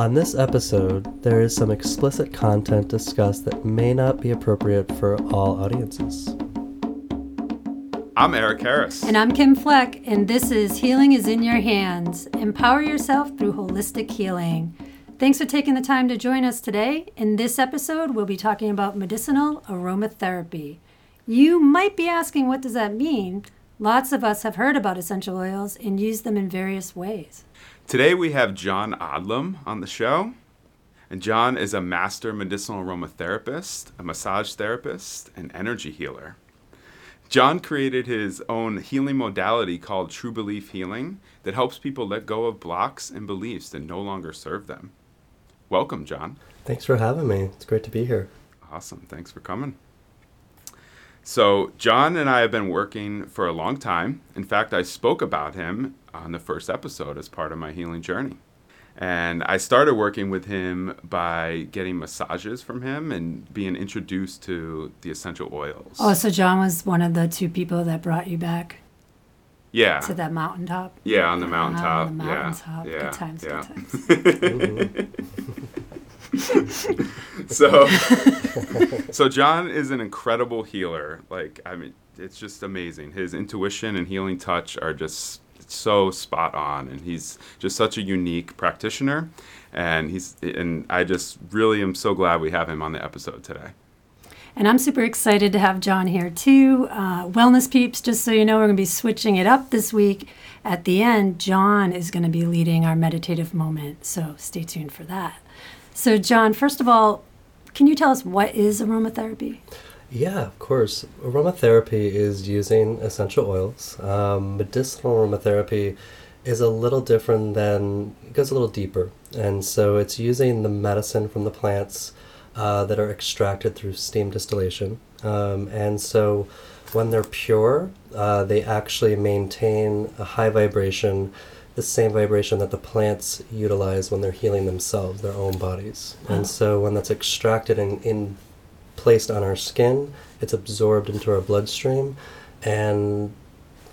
On this episode, there is some explicit content discussed that may not be appropriate for all audiences. I'm Eric Harris. And I'm Kim Fleck, and this is Healing is in Your Hands. Empower yourself through holistic healing. Thanks for taking the time to join us today. In this episode, we'll be talking about medicinal aromatherapy. You might be asking, what does that mean? Lots of us have heard about essential oils and use them in various ways. Today we have John Odlum on the show. And John is a master medicinal aromatherapist, a massage therapist, and energy healer. John created his own healing modality called True Belief Healing that helps people let go of blocks and beliefs that no longer serve them. Welcome, John. Thanks for having me. It's great to be here. Awesome. Thanks for coming. So, John and I have been working for a long time. In fact, I spoke about him on the first episode as part of my healing journey. And I started working with him by getting massages from him and being introduced to the essential oils. Oh, so John was one of the two people that brought you back yeah. to that mountaintop? Yeah, on the uh-huh, mountaintop. On the mountaintop. Yeah. Good times, yeah. good times. so so John is an incredible healer. Like I mean it's just amazing. His intuition and healing touch are just so spot on and he's just such a unique practitioner and he's and I just really am so glad we have him on the episode today. And I'm super excited to have John here too. Uh, Wellness peeps, just so you know, we're going to be switching it up this week. At the end, John is going to be leading our meditative moment. So stay tuned for that. So, John, first of all, can you tell us what is aromatherapy? Yeah, of course. Aromatherapy is using essential oils. Um, medicinal aromatherapy is a little different than, it goes a little deeper. And so it's using the medicine from the plants uh, that are extracted through steam distillation. Um, and so when they're pure, uh, they actually maintain a high vibration, the same vibration that the plants utilize when they're healing themselves, their own bodies. And so when that's extracted and in, placed on our skin, it's absorbed into our bloodstream and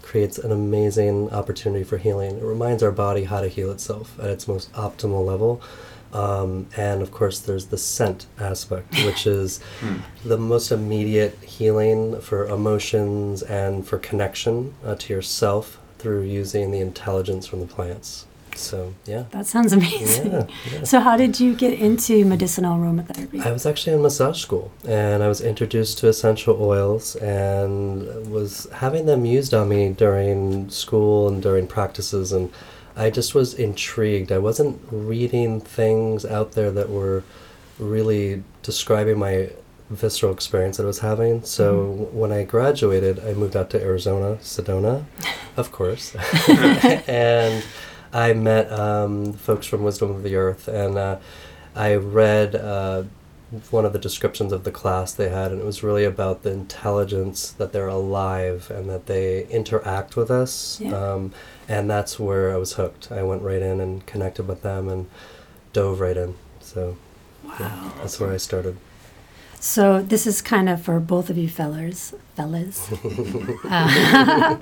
creates an amazing opportunity for healing. It reminds our body how to heal itself at its most optimal level. Um, and of course, there's the scent aspect, which is the most immediate healing for emotions and for connection uh, to yourself through using the intelligence from the plants. So, yeah. That sounds amazing. Yeah, yeah. So, how did you get into medicinal aromatherapy? I was actually in massage school and I was introduced to essential oils and was having them used on me during school and during practices and I just was intrigued. I wasn't reading things out there that were really describing my visceral experience that I was having. So mm-hmm. when I graduated, I moved out to Arizona, Sedona, of course. and I met um, folks from Wisdom of the Earth, and uh, I read uh, one of the descriptions of the class they had, and it was really about the intelligence that they're alive and that they interact with us. Yeah. Um, and that's where I was hooked. I went right in and connected with them and dove right in. So yeah, that's where I started. So this is kind of for both of you fellers, fellas. Uh,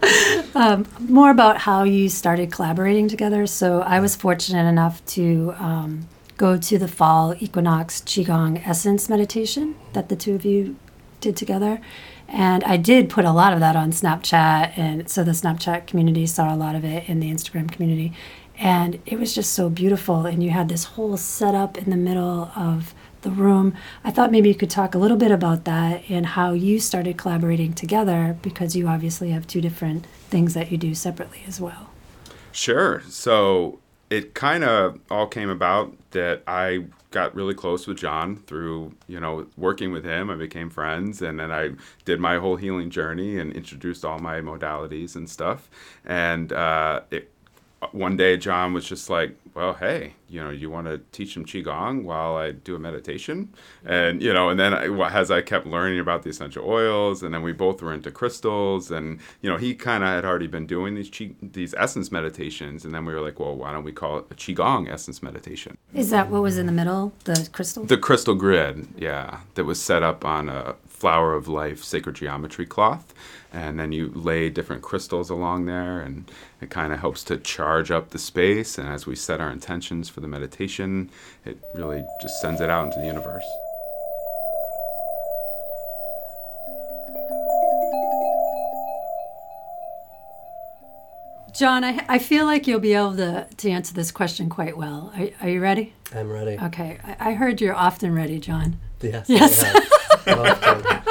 um, more about how you started collaborating together. So I was fortunate enough to um, go to the fall equinox qigong essence meditation that the two of you did together, and I did put a lot of that on Snapchat, and so the Snapchat community saw a lot of it in the Instagram community, and it was just so beautiful. And you had this whole setup in the middle of the room. I thought maybe you could talk a little bit about that and how you started collaborating together because you obviously have two different things that you do separately as well. Sure. So it kind of all came about that I got really close with John through, you know, working with him. I became friends and then I did my whole healing journey and introduced all my modalities and stuff. And uh, it, one day John was just like, well, hey, you know, you want to teach him Qigong while I do a meditation? And, you know, and then I, as I kept learning about the essential oils, and then we both were into crystals, and, you know, he kind of had already been doing these qi, these essence meditations. And then we were like, well, why don't we call it a Qigong essence meditation? Is that what was in the middle, the crystal? The crystal grid, yeah, that was set up on a flower of life sacred geometry cloth and then you lay different crystals along there and it kind of helps to charge up the space and as we set our intentions for the meditation it really just sends it out into the universe John, I, I feel like you'll be able to, to answer this question quite well. Are, are you ready? I'm ready. Okay. I, I heard you're often ready, John. Yes. Yes.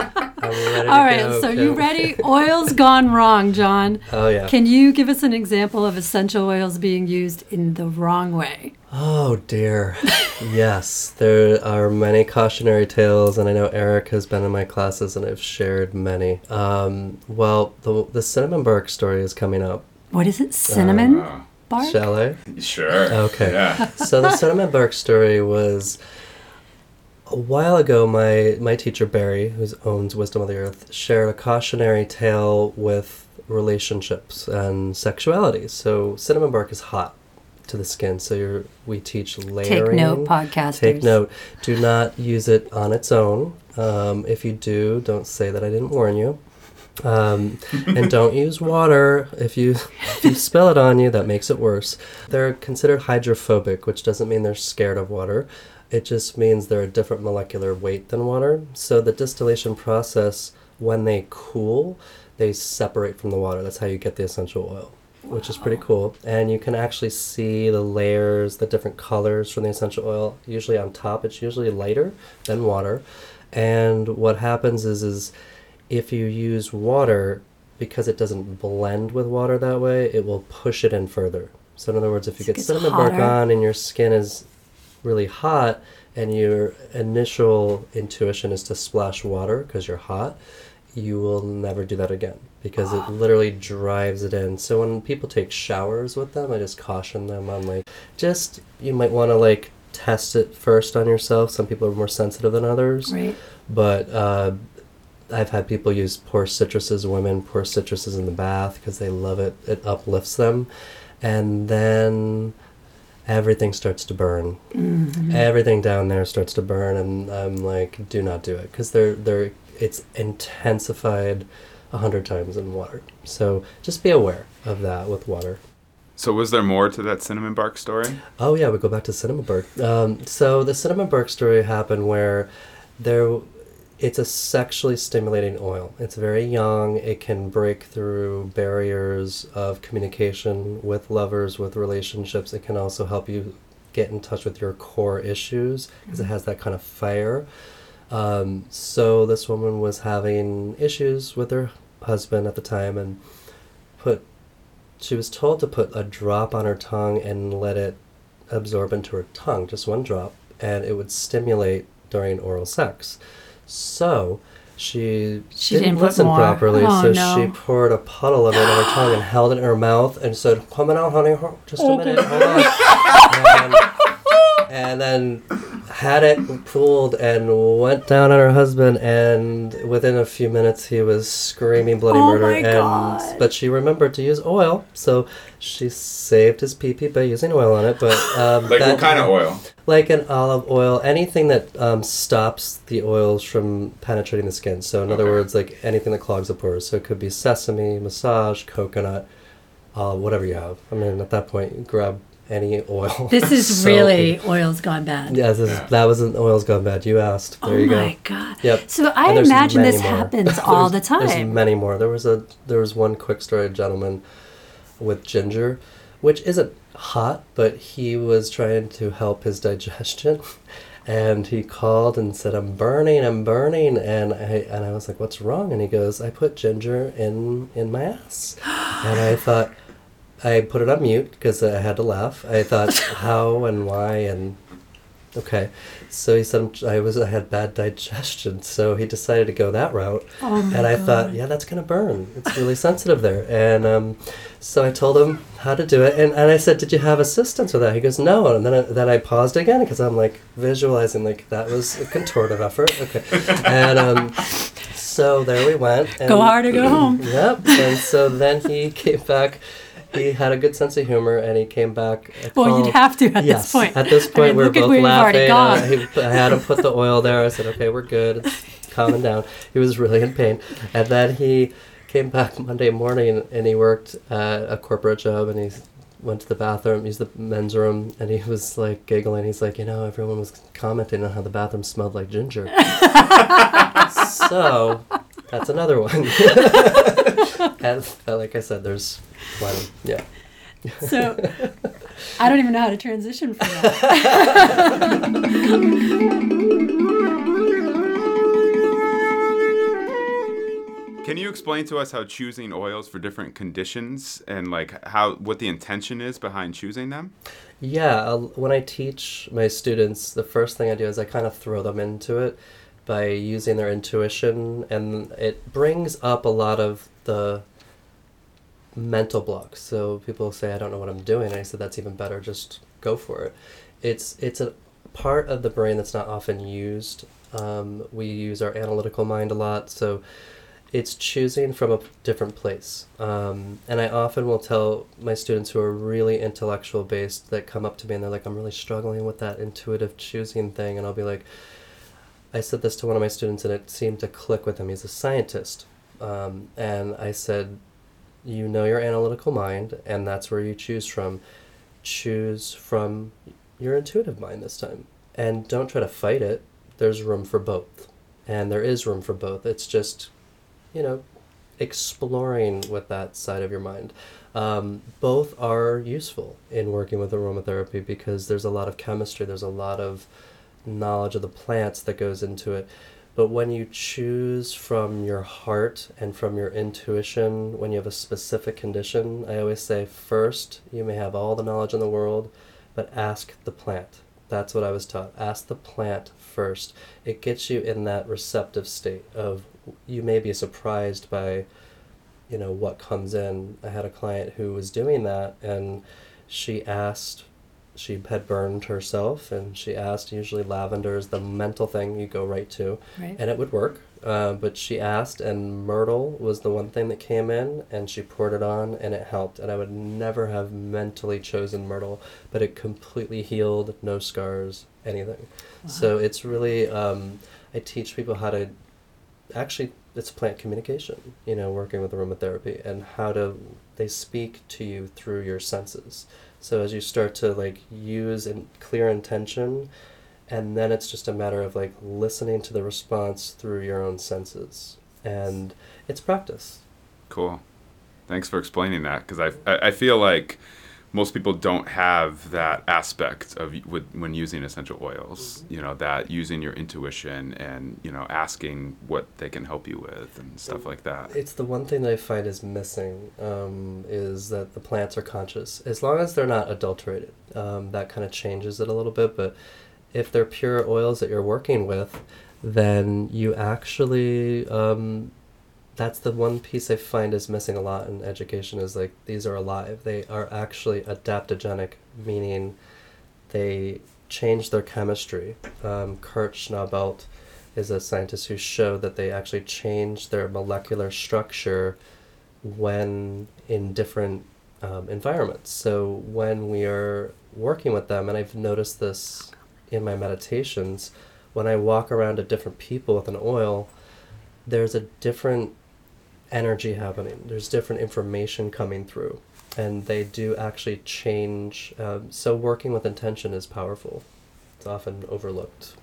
I am. Often. Ready All to go, so you ready? Oil's gone wrong, John. Oh yeah. Can you give us an example of essential oils being used in the wrong way? Oh dear. yes, there are many cautionary tales, and I know Eric has been in my classes and I've shared many. Um, well, the the cinnamon bark story is coming up. What is it? Cinnamon Uh, bark? Shall I? sure Okay. yeah so the cinnamon bark story was a while ago my my teacher barry who owns wisdom of the earth shared a cautionary tale with relationships and sexuality. So cinnamon bark is hot to the skin so you're we teach layering. Take note, podcasters. take note. Do not use it on its own. Um, if you do don't say that i didn't warn you. Um, and don't use water. If you if you spill it on you that makes it worse. They're considered hydrophobic which doesn't mean they're scared of water it just means they're a different molecular weight than water. So the distillation process when they cool they separate from the water. That's how you get the essential oil which is pretty cool. And you can actually see the layers the different colors from the essential oil usually on top. It's usually lighter than water. And what happens is is if you use water because it doesn't blend with water that way it will push it in further. So in other words if you it get cinnamon bark on and your skin is really hot and your initial intuition is to splash water because you're hot you will never do that again because it literally drives it in so when people take showers with them i just caution them on like just you might want to like test it first on yourself some people are more sensitive than others Right. but uh, I've had people use pour citruses, women pour citruses in the bath because they love it. It uplifts them. And then everything starts to burn. Mm-hmm. Everything down there starts to burn. And I'm like, do not do it because they're, they're, it's intensified a hundred times in water. So just be aware of that with water. so was there more to that cinnamon bark story Oh yeah, we go back to cinnamon bark. Um, so the cinnamon bark story happened where there, it's a sexually stimulating oil. It's very young. It can break through barriers of communication with lovers, with relationships. It can also help you get in touch with your core issues because it has that kind of fire. Um, so this woman was having issues with her husband at the time and put she was told to put a drop on her tongue and let it absorb into her tongue, just one drop, and it would stimulate during oral sex. So she, She didn't, didn't put listen more. properly, Oh, so no. she poured a puddle of it on her tongue and held it in her mouth and said, "Come on out, honey, just a oh, minute, hold on." and, and then had it pulled and went down on her husband and within a few minutes he was screaming bloody Oh murder my and God. but she remembered to use oil so she saved his pee-pee by using oil on it but um, like that- what kind of oil? Like an olive oil anything that um, stops the oils from penetrating the skin. So in other words like anything that clogs the pores. So it could be sesame massage coconut uh, whatever you have. I mean at that point you grab any oil This is So- really oil's gone bad. yeah, this is, that was an oil's gone bad. You asked. Oh there oh you my god. Yep. So I imagine this more. happens all the time. There's many more. There was a there was one quick story gentleman with ginger, which isn't hot, but he was trying to help his digestion. And he called and said, "I'm burning, I'm burning," and I and I was like, "What's wrong?" And he goes, "I put ginger in in my ass," and I thought, I put it on mute because I had to laugh. I thought, how and why and okay. So he said I'm- was I had bad digestion, so he decided to go that route. Oh my and I God. thought, yeah, that's gonna burn. It's really sensitive there. And um, so I told him how to do it, and, and I said, did you have assistance with that? He goes, no. And then I, then I paused again because I'm like visualizing like that was a contortive effort. Okay, and um, so there we went. And, Go hard or go home. Yep. And so then he came back. He had a good sense of humor, and he came back. uh, Well, you'd have to at yes, this point. At this I point, mean, we were both where you've already laughing. Uh, gone. he, I had him put the oil there. I said, "Okay, we're good." It's calming down. He was really in pain, and then he came back Monday morning and he worked at a corporate job and he went to the bathroom, used the men's room, and he was like giggling. He's like, you know, everyone was commenting on how the bathroom smelled like ginger. so that's another one. and uh, like I said, there's one. Yeah. So I don't even know how to transition from that. Can you explain to us how choosing oils for different conditions and like how what the intention is behind choosing them? Yeah, I'll, when I teach my students, the first thing I do is I kind of throw them into it by using their intuition, and it brings up a lot of the mental blocks. So people say, "I don't know what I'm doing," and I said, "That's even better. Just go for it." It's it's a part of the brain that's not often used. Um, we use our analytical mind a lot, so it's choosing from a different place. Um, and I often will tell my students who are really intellectual based that come up to me and they're like, I'm really struggling with that intuitive choosing thing. And I'll be like, I said this to one of my students and it seemed to click with him. He's a scientist. Um, and I said, You know your analytical mind, and that's where you choose from. Choose from your intuitive mind this time. And don't try to fight it. There's room for both. And there is room for both. It's just you know, exploring with that side of your mind. Um, both are useful in working with aromatherapy because there's a lot of chemistry, there's a lot of knowledge of the plants that goes into it. But when you choose from your heart and from your intuition, when you have a specific condition, I always say first, you may have all the knowledge in the world, but ask the plant. That's what I was taught. Ask the plant first. It gets you in that receptive state of you may be surprised by you know what comes in i had a client who was doing that and she asked she had burned herself and she asked usually lavender is the mental thing you go right to Right. and it would work uh, but she asked and myrtle was the one thing that came in and she poured it on and it helped and i would never have mentally chosen myrtle but it completely healed no scars anything. So it's really um, i teach people how to actually it's plant communication you know working with aromatherapy and how to they speak to you through your senses so as you start to like use in clear intention and then it's just a matter of like listening to the response through your own senses and it's practice Cool. Thanks for explaining that because I I feel like most people don't have that aspect of with when using essential oils. You know that using your intuition and you know asking what they can help you with and stuff like that. it's the one thing that i find is missing um, is that the plants are conscious as long as they're not adulterated um, that kind of changes it a little bit but if they're pure oils that you're working with then you actually um, that's the one piece I find is missing a lot in education is like these are alive. They are actually adaptogenic, meaning they change their chemistry. Um, Kurt Schnaubelt is a scientist who showed that they actually change their molecular structure when in different um, environments. So when we are working with them, and I've noticed this in my meditations, when I walk around to different people with an oil, there's a different energy happening. There's different information coming through, and they do actually change. Um, so working with intention is powerful. It's often overlooked.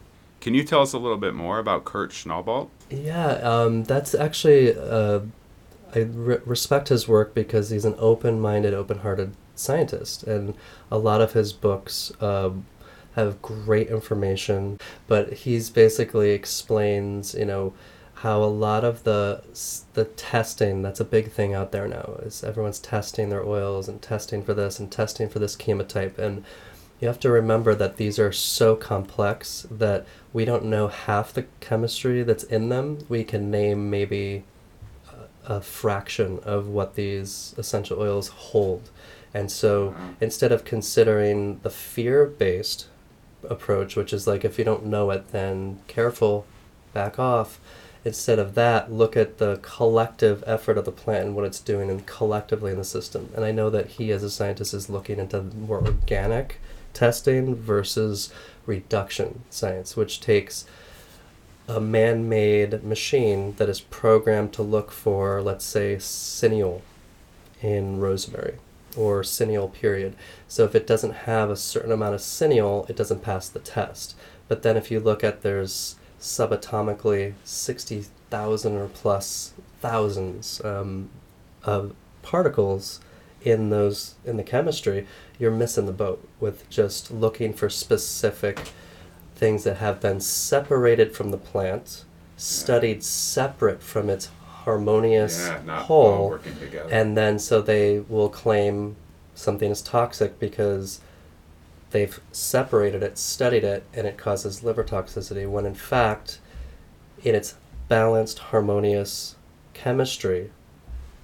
Can you tell us a little bit more about Kurt Schnaubelt? Yeah, um, that's actually. Uh, I re- respect his work because he's an open-minded, open-hearted scientist, and a lot of his books um, have great information. But he's basically explains, you know, how a lot of the the testing that's a big thing out there now is everyone's testing their oils and testing for this and testing for this chemotype and you have to remember that these are so complex that we don't know half the chemistry that's in them. We can name maybe a, a fraction of what these essential oils hold. And so instead of considering the fear based approach, which is like if you don't know it, then careful, back off. Instead of that, look at the collective effort of the plant and what it's doing and collectively in the system. And I know that he, as a scientist, is looking into more organic testing versus reduction science, which takes a man-made machine that is programmed to look for, let's say, cineole in rosemary or cineole period. So if it doesn't have a certain amount of cineole, it doesn't pass the test. But then if you look at there's subatomically 60,000 or plus thousands um, of particles in those in the chemistry, you're missing the boat with just looking for specific things that have been separated from the plant, studied separate from its harmonious Yeah, whole, working together. and then so they will claim something is toxic because they've separated it, studied it, and it causes liver toxicity. When in fact, in its balanced, harmonious chemistry,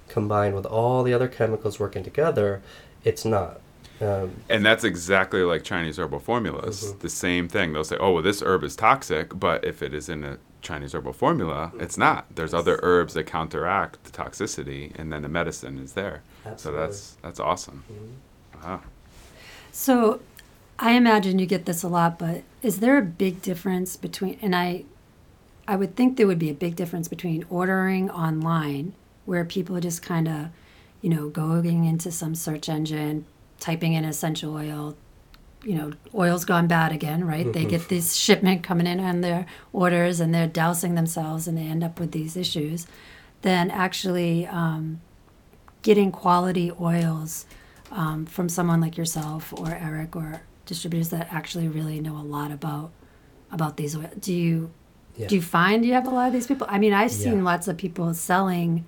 combined with all the other chemicals working together, it's not. Um, And that's exactly like Chinese herbal formulas. Mhm. The same thing. They'll say, "Oh, well, this herb is toxic," but if it is in a Chinese herbal formula, it's not. There's other herbs that counteract the toxicity, and then the medicine is there. Absolutely. So that's that's awesome. mhm. Wow. So I imagine you get this a lot, but is there a big difference between and I I would think there would be a big difference between ordering online where people are just kind of, you know, going into some search engine, typing in essential oil, you know, oil's gone bad again, right? They get this shipment coming in on their orders and they're dousing themselves and they end up with these issues. Then actually um, getting quality oils um, from someone like yourself or Eric or distributors that actually really know a lot about about these oils. Do you Yeah. do you find you have a lot of these people? I mean, I've seen Yeah. lots of people selling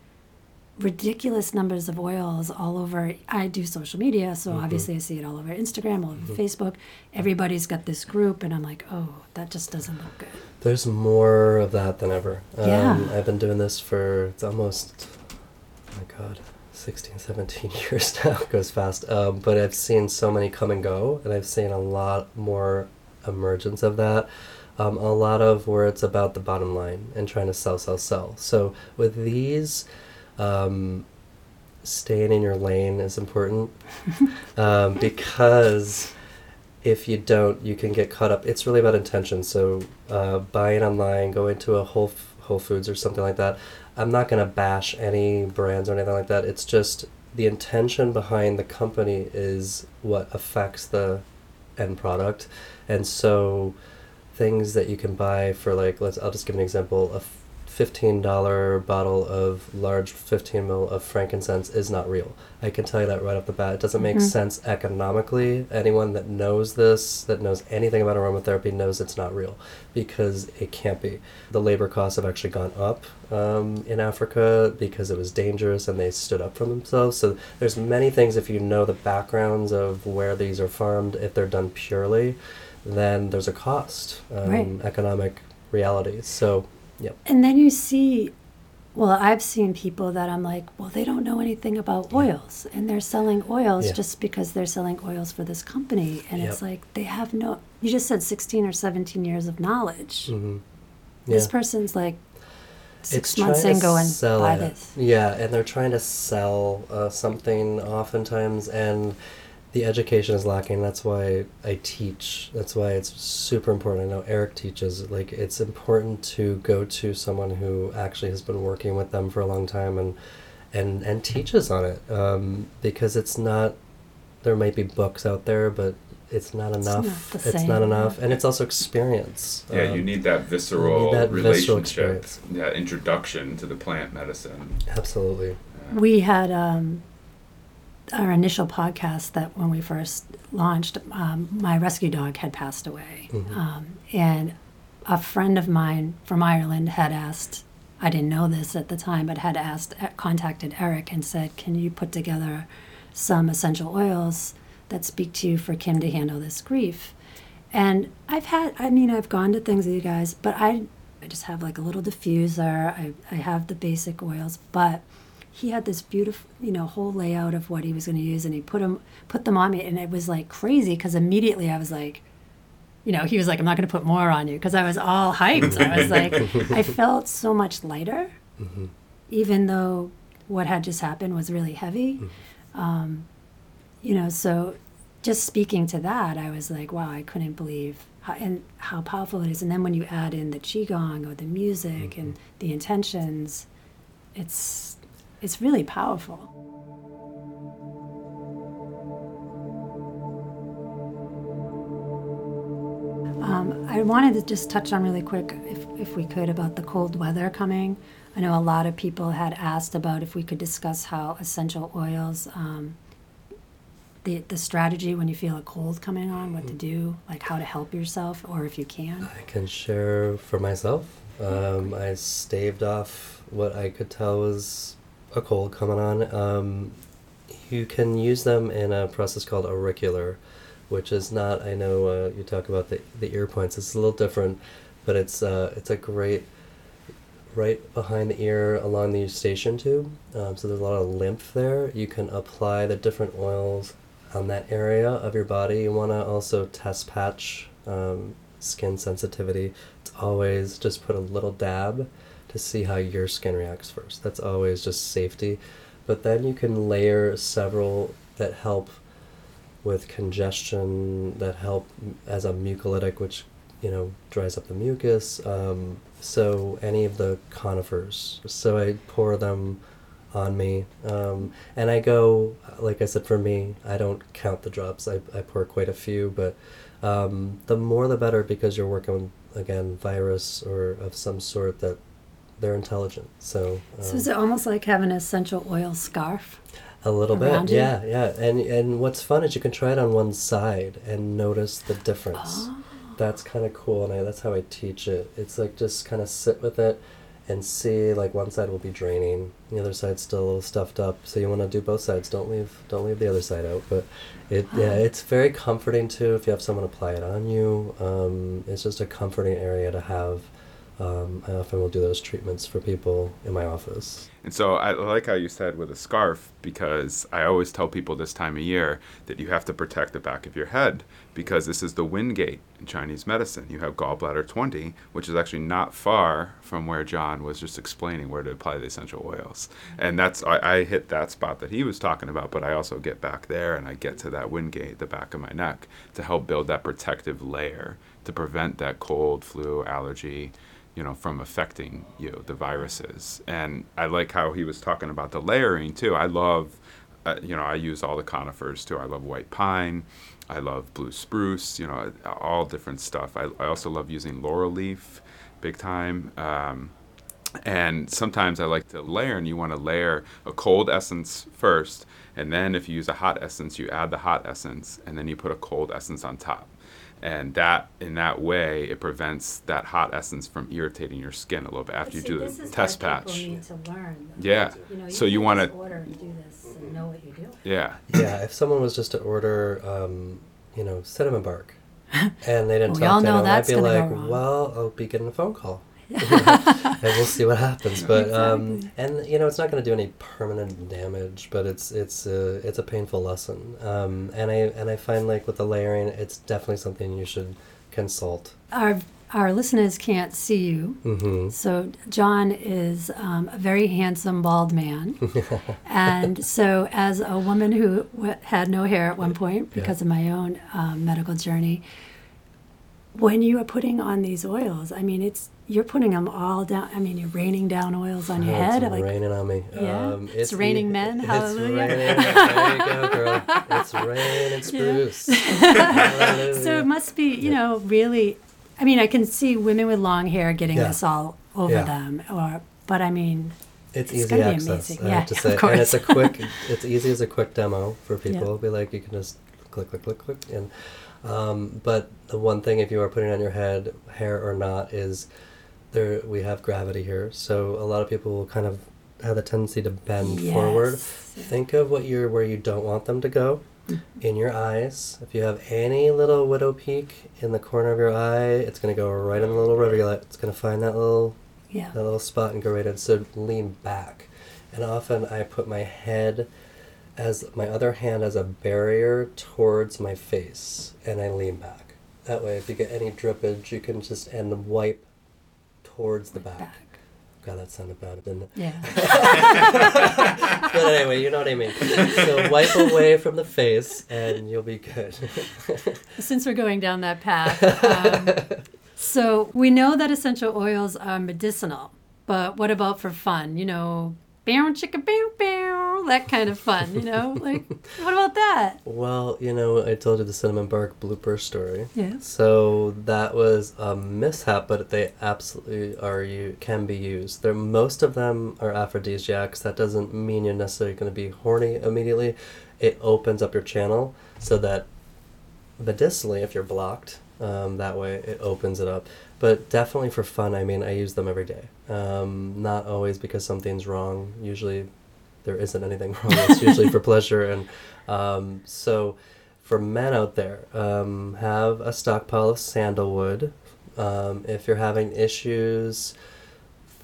ridiculous numbers of oils all over. I do social media, so Mm-hmm. obviously I see it all over Instagram, all over Facebook. Everybody's got this group, and I'm like, oh, that just doesn't look good. There's more of that than ever. Yeah. Um, I've been doing this for it's almost, oh my God, 16, 17 years now. Goes fast. Um, but I've seen so many come and go, and I've seen a lot more emergence of that. Um, a lot of where it's about the bottom line and trying to sell, sell, sell. So with these, um, staying in your lane is important um, because if you don't, you can get caught up. It's really about intention. So uh, buying online, going to a Whole F- Whole Foods or something like that. I'm not gonna bash any brands or anything like that. It's just the intention behind the company is what affects the end product, and so things that you can buy for like let's I'll just give an example a fifteen dollar bottle of large fifteen mil of frankincense is not real. I can tell you that right off the bat. It doesn't make Mhm. sense economically. Anyone that knows this, that knows anything about aromatherapy, knows it's not real because it can't be. The labor costs have actually gone up um, in Africa because it was dangerous and they stood up for themselves. So there's many things if you know the backgrounds of where these are farmed, if they're done purely, then there's a cost, um, Right. economic reality. So, yep. And then you see, well, I've seen people that I'm like, well, they don't know anything about oils, and they're selling oils Yeah. just because they're selling oils for this company, and it's like they have no. You just said 16 or 17 years of knowledge. hmm This person's like six It's months trying in to going sell buy it. this. Yeah, and they're trying to sell uh, something oftentimes, and the education is lacking. That's why I teach. That's why it's super important. I know Eric teaches. Like, it's important to go to someone who actually has been working with them for a long time and and and teaches on it um, because it's not. There might be books out there, but it's not It's enough. not the it's same. not enough, and it's also experience. Yeah, you Um, need that visceral that visceral relationship, experience. that introduction to the plant medicine. absolutely. We had um, our initial podcast that when we first launched, um, my rescue dog had passed away. Mhm. Um, and a friend of mine from Ireland had asked, I didn't know this at the time, but had asked, uh, contacted Eric and said, Can you put together some essential oils that speak to you for Kim to handle this grief? And I've had, I mean, I've gone to things with you guys, but I, I just have like a little diffuser. I, I have the basic oils, but he had this beautiful, you know, whole layout of what he was going to use, and he put them, put them on me, and it was like crazy because immediately I was like, you know, he was like, I'm not going to put more on you because I was all hyped. I was like, I felt so much lighter, hmm even though what had just happened was really heavy. Um, you know, so just speaking to that, I was like, wow, I couldn't believe how, and how powerful it is. And then when you add in the qigong or the music and the intentions, it's it's really powerful. Um, I wanted to just touch on really quick, if, if we could, about the cold weather coming. I know a lot of people had asked about if we could discuss how essential oils, um, the, the strategy when you feel a cold coming on, what to do, like how to help yourself, or if you can. I can share for myself. Um, I staved off what I could tell was a cold coming on. Um, you can use them in a process called auricular, which is not. I know uh, you talk about the the ear points. It's a little different, but it's uh, it's a great right behind the ear along the eustachian tube. Um, so there's a lot of lymph there. You can apply the different oils on that area of your body. You want to also test patch um, skin sensitivity. It's always just put a little dab to see how your skin reacts first. That's always just safety. But then you can layer several that help with congestion, that help as a mucolytic, which you know dries up the mucus. Um, so any of the conifers. So I pour them on me, um, and I go like I said for me. I don't count the drops. I I pour quite a few, but um, the more the better because you're working again virus or of some sort that they're intelligent. So, um, So is it almost like having an essential oil scarf? a little bit, you? yeah, yeah. And and what's fun is you can try it on one side and notice the difference. Oh. That's kind of cool, and I, that's how I teach it. It's like just kind of sit with it and see. Like one side will be draining, the other side's still a little stuffed up. So you want to do both sides. Don't leave don't leave the other side out. But it yeah, it's very comforting too if you have someone apply it on you. Um, it's just a comforting area to have. Um, I often will do those treatments for people in my office. And so I like how you said with a scarf because I always tell people this time of year that you have to protect the back of your head because this is the wind gate in Chinese medicine. You have gallbladder 20, which is actually not far from where John was just explaining where to apply the essential oils. And that's I, I hit that spot that he was talking about, but I also get back there and I get to that wind gate, the back of my neck, to help build that protective layer to prevent that cold, flu, allergy you know, from affecting you, the viruses. And I like how he was talking about the layering too. I love, uh, you know, I use all the conifers too. I love white pine. I love blue spruce, you know, all different stuff. I, I also love using laurel leaf big time. Um, and sometimes I like to layer, and you want to layer a cold essence first, and then if you use a hot essence, you add the hot essence, and then you put a cold essence on top and that in that way it prevents that hot essence from irritating your skin a little bit after you do the test patch. need to learn. Yeah. You know, So you want to order and do this and know what you're doing. yeah. yeah, if someone was just to order, um, you know, cinnamon bark, and they didn't We talk all to know anyone, I'd be like, well, I'll be getting a phone call. and we'll see what happens. But um, and you know, it's not going to do any permanent damage, but it's it's a it's a painful lesson. Um, and I and I find like with the layering, it's definitely something you should consult. Our our listeners can't see you. hmm So John is um, a very handsome bald man, and so as a woman who w- had no hair at one point because of my own um, medical journey, when you are putting on these oils, I mean, it's you're putting them all down. I mean, you're raining down oils on your Oh, head. It's like, raining on me. Yeah? Um, It's raining the- men, It's hallelujah. raining. There you go, girl. It's raining spruce. Hallelujah. so it must be, you know, really. I mean, I can see women with long hair getting Yeah. this all over Yeah. them, or but I mean, It's, It's easy access. amazing. I Yeah, have to of say, and it's a quick. It's easy as a quick demo for people. Yeah. Be like, you can just click, click, click, click, and. Um, but the one thing, if you are putting on your head, hair or not, is there. We have gravity here, so a lot of people will kind of have the tendency to bend forward. Think of what you're where you don't want them to go. Mm-hmm. In your eyes, if you have any little widow peak in the corner of your eye, it's going to go right in the little rivulet. It's going to find that little yeah, that little spot and go right in. So lean back. And often I put my head as my other hand as a barrier towards my face and I lean back. That way, if you get any drippage, you can just and wipe towards the back. back. God, that sounded bad, didn't it? Yeah. but anyway, you know what I mean. So wipe away from the face, and you'll be good. Since we're going down that path, um, so we know that essential oils are medicinal, but what about for fun? You know, bow chicka bow bow, that kind of fun. You know, like what about that? well, you know, I told you the cinnamon bark blooper story. Yes. So that was a mishap, but they absolutely are you can be used. There most of them are aphrodisiacs. That doesn't mean you're necessarily going to be horny immediately. It opens up your channel so that medicinally, if you're blocked, um, that way it opens it up. But definitely for fun, I mean, I use them every day. Um, not always because something's wrong. Usually, there isn't anything wrong. It's usually for pleasure, and um, so for men out there, um, have a stockpile of sandalwood. Um, if you're having issues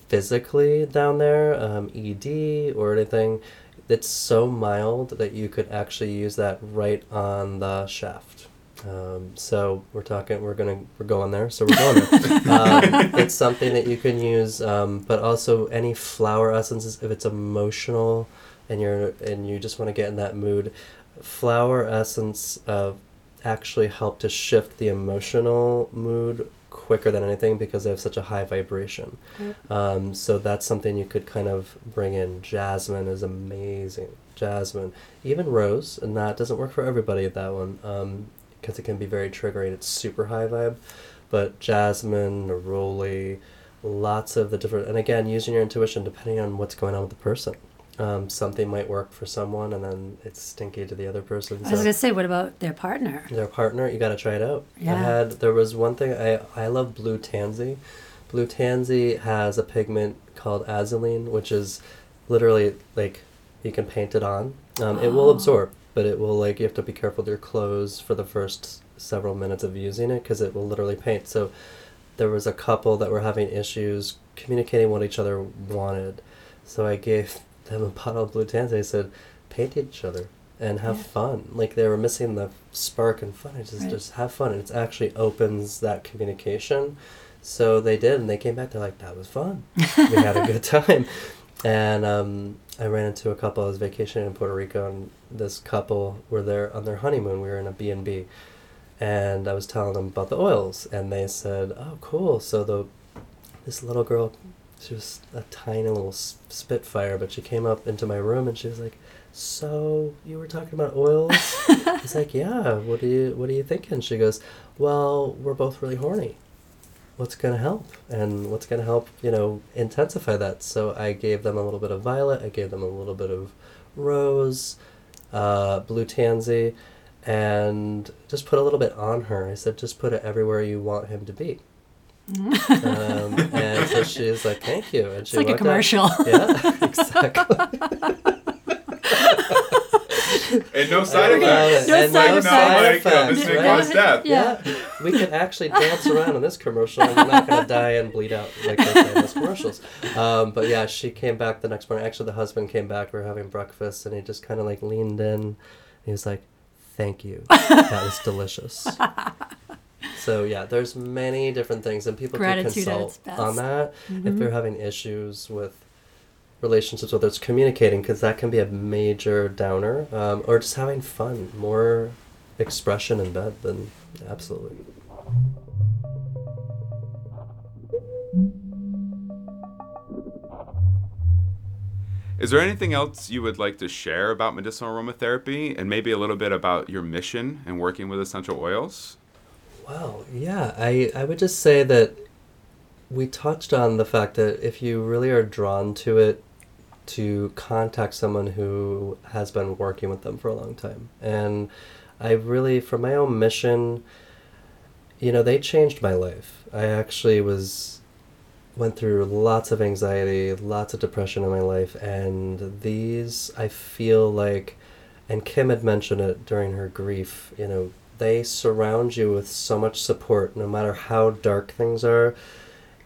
physically down there, um, ED or anything, it's so mild that you could actually use that right on the shaft. Um, so we're talking, we're gonna, we're going there. So we're going there. um, it's something that you can use, um, but also any flower essences if it's emotional and you're and you just want to get in that mood. Flower essence uh, actually help to shift the emotional mood quicker than anything because they have such a high vibration. Um, so that's something you could kind of bring in. Jasmine is amazing. Jasmine, even rose, and that doesn't work for everybody. That one, because it can be very triggering. It's super high vibe, but jasmine, neroli, lots of the different. And again, using your intuition depending on what's going on with the person. Um, something might work for someone, and then it's stinky to the other person. I was so- gonna say, what about their partner? their partner you got to try it out i Yeah. had there was one thing i i love blue tansy blue tansy has a pigment called azulene which is literally like you can paint it on um, it will Oh. absorb but it will like you have to be careful with your clothes for the first several minutes of using it because it will literally paint so there was a couple that were having issues communicating what each other wanted so i gave them a bottle of blue tansy i said paint each other and have Yeah. fun. Like they were missing the spark and fun. It's just Right. just have fun, and it actually opens that communication. So they did, and they came back. They're like, "That was fun. we had a good time." And um, I ran into a couple. I was vacationing in Puerto Rico, and this couple were there on their honeymoon. We were in a B and B, and I was telling them about the oils, and they said, "Oh, cool." So the this little girl, she was a tiny little spitfire, but she came up into my room, and she was like so you were talking about oils i was like yeah what do you what are you thinking she goes well we're both really horny what's going to help? And what's going to help you know intensify that? So i gave them a little bit of violet i gave them a little bit of rose uh, blue tansy and just put a little bit on her. I said just put it everywhere you want him to be. Um, and so she's like thank you. And It's she like a walked out. commercial. yeah exactly And no side effects. it. No And side no effects. side Like, uh, this effects, may right? cause death. Yeah. Yeah, we could actually dance around in this commercial, and we're not going to die and bleed out like they say in those commercials. Um, but yeah, she came back the next morning. Actually, the husband came back. We were having breakfast, and he just kind of like leaned in. He was like, "Thank you, that was delicious." So yeah, there's many different things, and people Gratitude can consult on that if Mhm. they're having issues with relationships, whether it's communicating, because that can be a major downer, um, or just having fun, more expression in bed than absolutely. Is there anything else you would like to share about medicinal aromatherapy and maybe a little bit about your mission in working with essential oils? Well, yeah, I, I would just say that we touched on the fact that if you really are drawn to it, to contact someone who has been working with them for a long time. And I really, for my own mission, you know, they changed my life. I actually was, went through lots of anxiety, lots of depression in my life, and these, I feel like, and Kim had mentioned it during her grief, you know, they surround you with so much support no matter how dark things are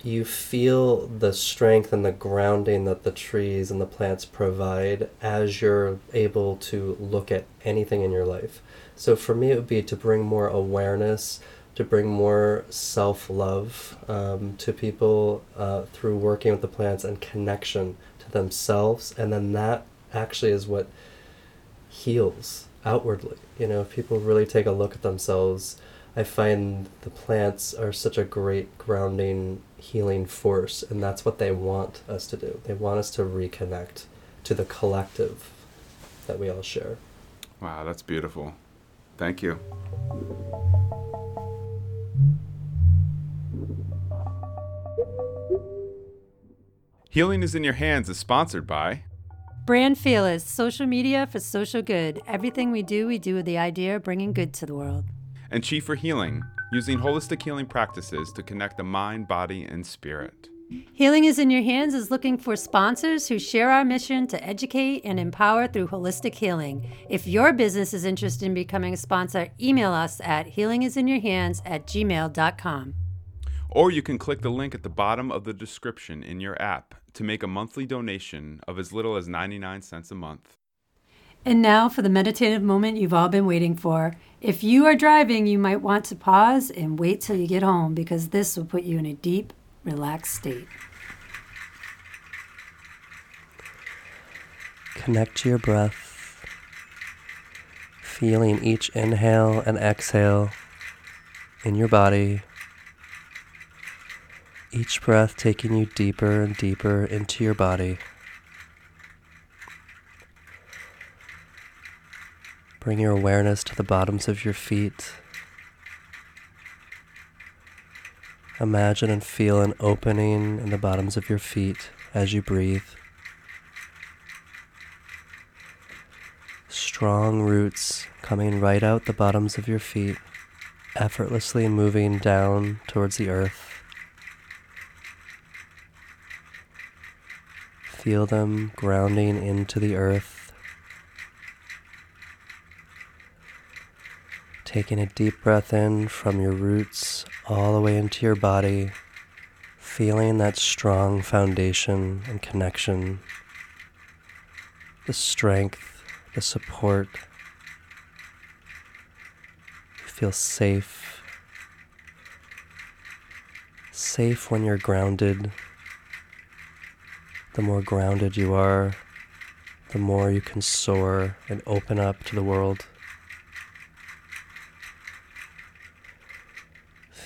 you feel the strength and the grounding that the trees and the plants provide as you're able to look at anything in your life so for me it would be to bring more awareness to bring more self love um, to people uh, through working with the plants and connection to themselves. And then that actually is what heals outwardly. You know, if people really take a look at themselves, I find the plants are such a great grounding, healing force, and that's what they want us to do. They want us to reconnect to the collective that we all share. Wow, that's beautiful. Thank you. Healing is in Your Hands is sponsored by Brand Fearless, social media for social good. Everything we do, we do with the idea of bringing good to the world. And Chi for Healing, using holistic healing practices to connect the mind, body, and spirit. Healing is in Your Hands is looking for sponsors who share our mission to educate and empower through holistic healing. If your business is interested in becoming a sponsor, email us at healingisinyourhands at gmail.com. Or you can click the link at the bottom of the description in your app to make a monthly donation of as little as 99 cents a month. And now for the meditative moment you've all been waiting for. If you are driving, you might want to pause and wait till you get home because this will put you in a deep, relaxed state. Connect to your breath, feeling each inhale and exhale in your body. Each breath taking you deeper and deeper into your body. Bring your awareness to the bottoms of your feet. Imagine and feel an opening in the bottoms of your feet as you breathe. Strong roots coming right out the bottoms of your feet, effortlessly moving down towards the earth. Feel them grounding into the earth. Taking a deep breath in from your roots all the way into your body, feeling that strong foundation and connection, the strength, the support. You feel safe. Safe when you're grounded. The more grounded you are, the more you can soar and open up to the world.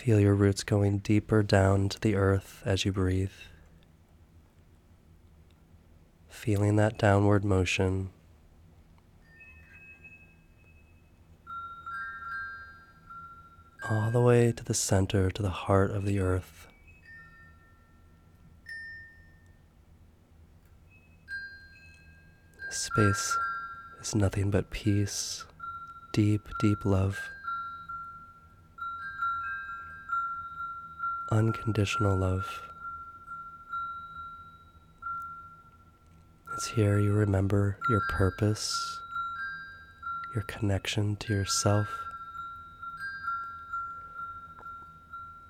Feel your roots going deeper down to the earth as you breathe. Feeling that downward motion. All the way to the center, to the heart of the earth. Space is nothing but peace, deep, deep love. Unconditional love. It's here you remember your purpose, your connection to yourself.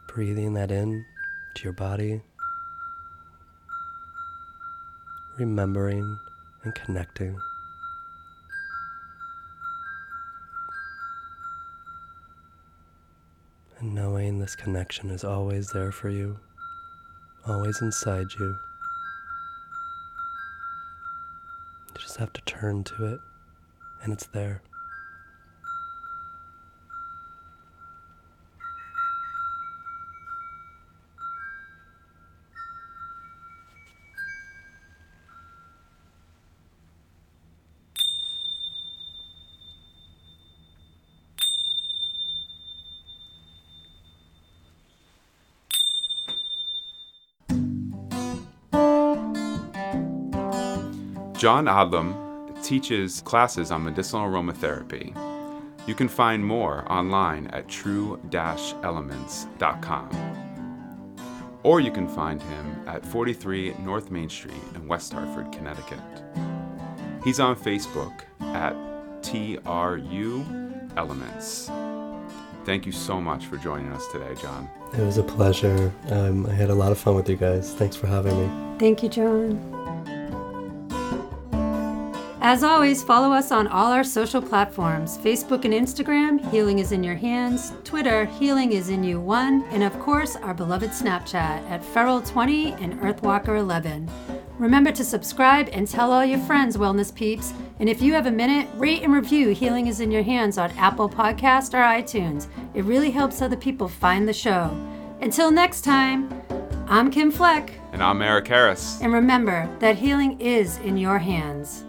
Breathing that in to your body, remembering and connecting. This connection is always there for you, always inside you. You just have to turn to it, and it's there. John Odlum teaches classes on medicinal aromatherapy. You can find more online at true-elements.com. Or you can find him at 43 North Main Street in West Hartford, Connecticut. He's on Facebook at TRU Elements. Thank you so much for joining us today, John. It was a pleasure. Um, I had a lot of fun with you guys. Thanks for having me. Thank you, John. As always, follow us on all our social platforms Facebook and Instagram, Healing is in Your Hands, Twitter, Healing is in You 1, and of course, our beloved Snapchat at Feral20 and Earthwalker11. Remember to subscribe and tell all your friends, Wellness Peeps. And if you have a minute, rate and review Healing is in Your Hands on Apple Podcast or iTunes. It really helps other people find the show. Until next time, I'm Kim Fleck. And I'm Eric Harris. And remember that healing is in your hands.